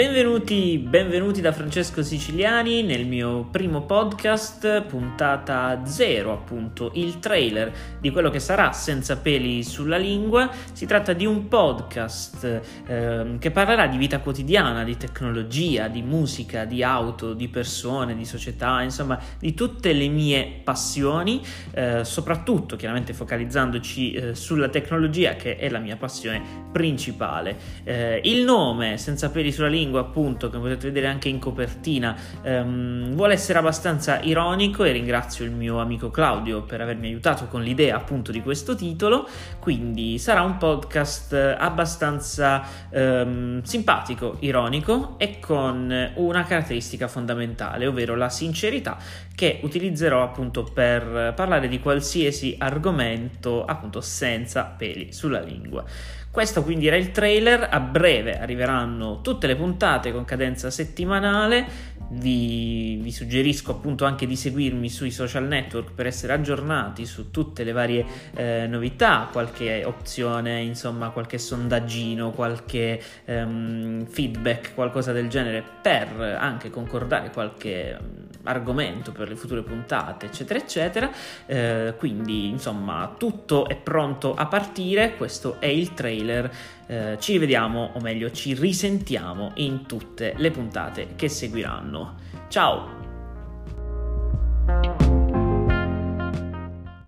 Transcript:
benvenuti, benvenuti da Francesco Siciliani nel mio primo podcast, puntata 0, appunto, il trailer di quello che sarà Senza peli sulla lingua. Si tratta di un podcast eh, che parlerà di vita quotidiana, di tecnologia, di musica, di auto, di persone, di società, insomma, di tutte le mie passioni, eh, soprattutto chiaramente focalizzandoci eh, sulla tecnologia che è la mia passione principale. Eh, il nome Senza peli sulla lingua lingua, appunto, come potete vedere anche in copertina, ehm, vuole essere abbastanza ironico e ringrazio il mio amico Claudio per avermi aiutato con l'idea appunto di questo titolo, quindi sarà un podcast abbastanza ehm, simpatico, ironico e con una caratteristica fondamentale, ovvero la sincerità che utilizzerò appunto per parlare di qualsiasi argomento appunto senza peli sulla lingua. Questo quindi era il trailer, a breve arriveranno tutte le puntate con cadenza settimanale, vi, vi, suggerisco appunto anche di seguirmi sui social network per essere aggiornati su tutte le varie eh, novità, qualche opzione, insomma qualche sondaggino, qualche ehm, feedback, qualcosa del genere per anche concordare qualche argomento per le future puntate, eccetera, eccetera. Eh, quindi insomma tutto è pronto a partire, questo è il trailer. Eh, ci rivediamo, o meglio, ci risentiamo in tutte le puntate che seguiranno. Ciao!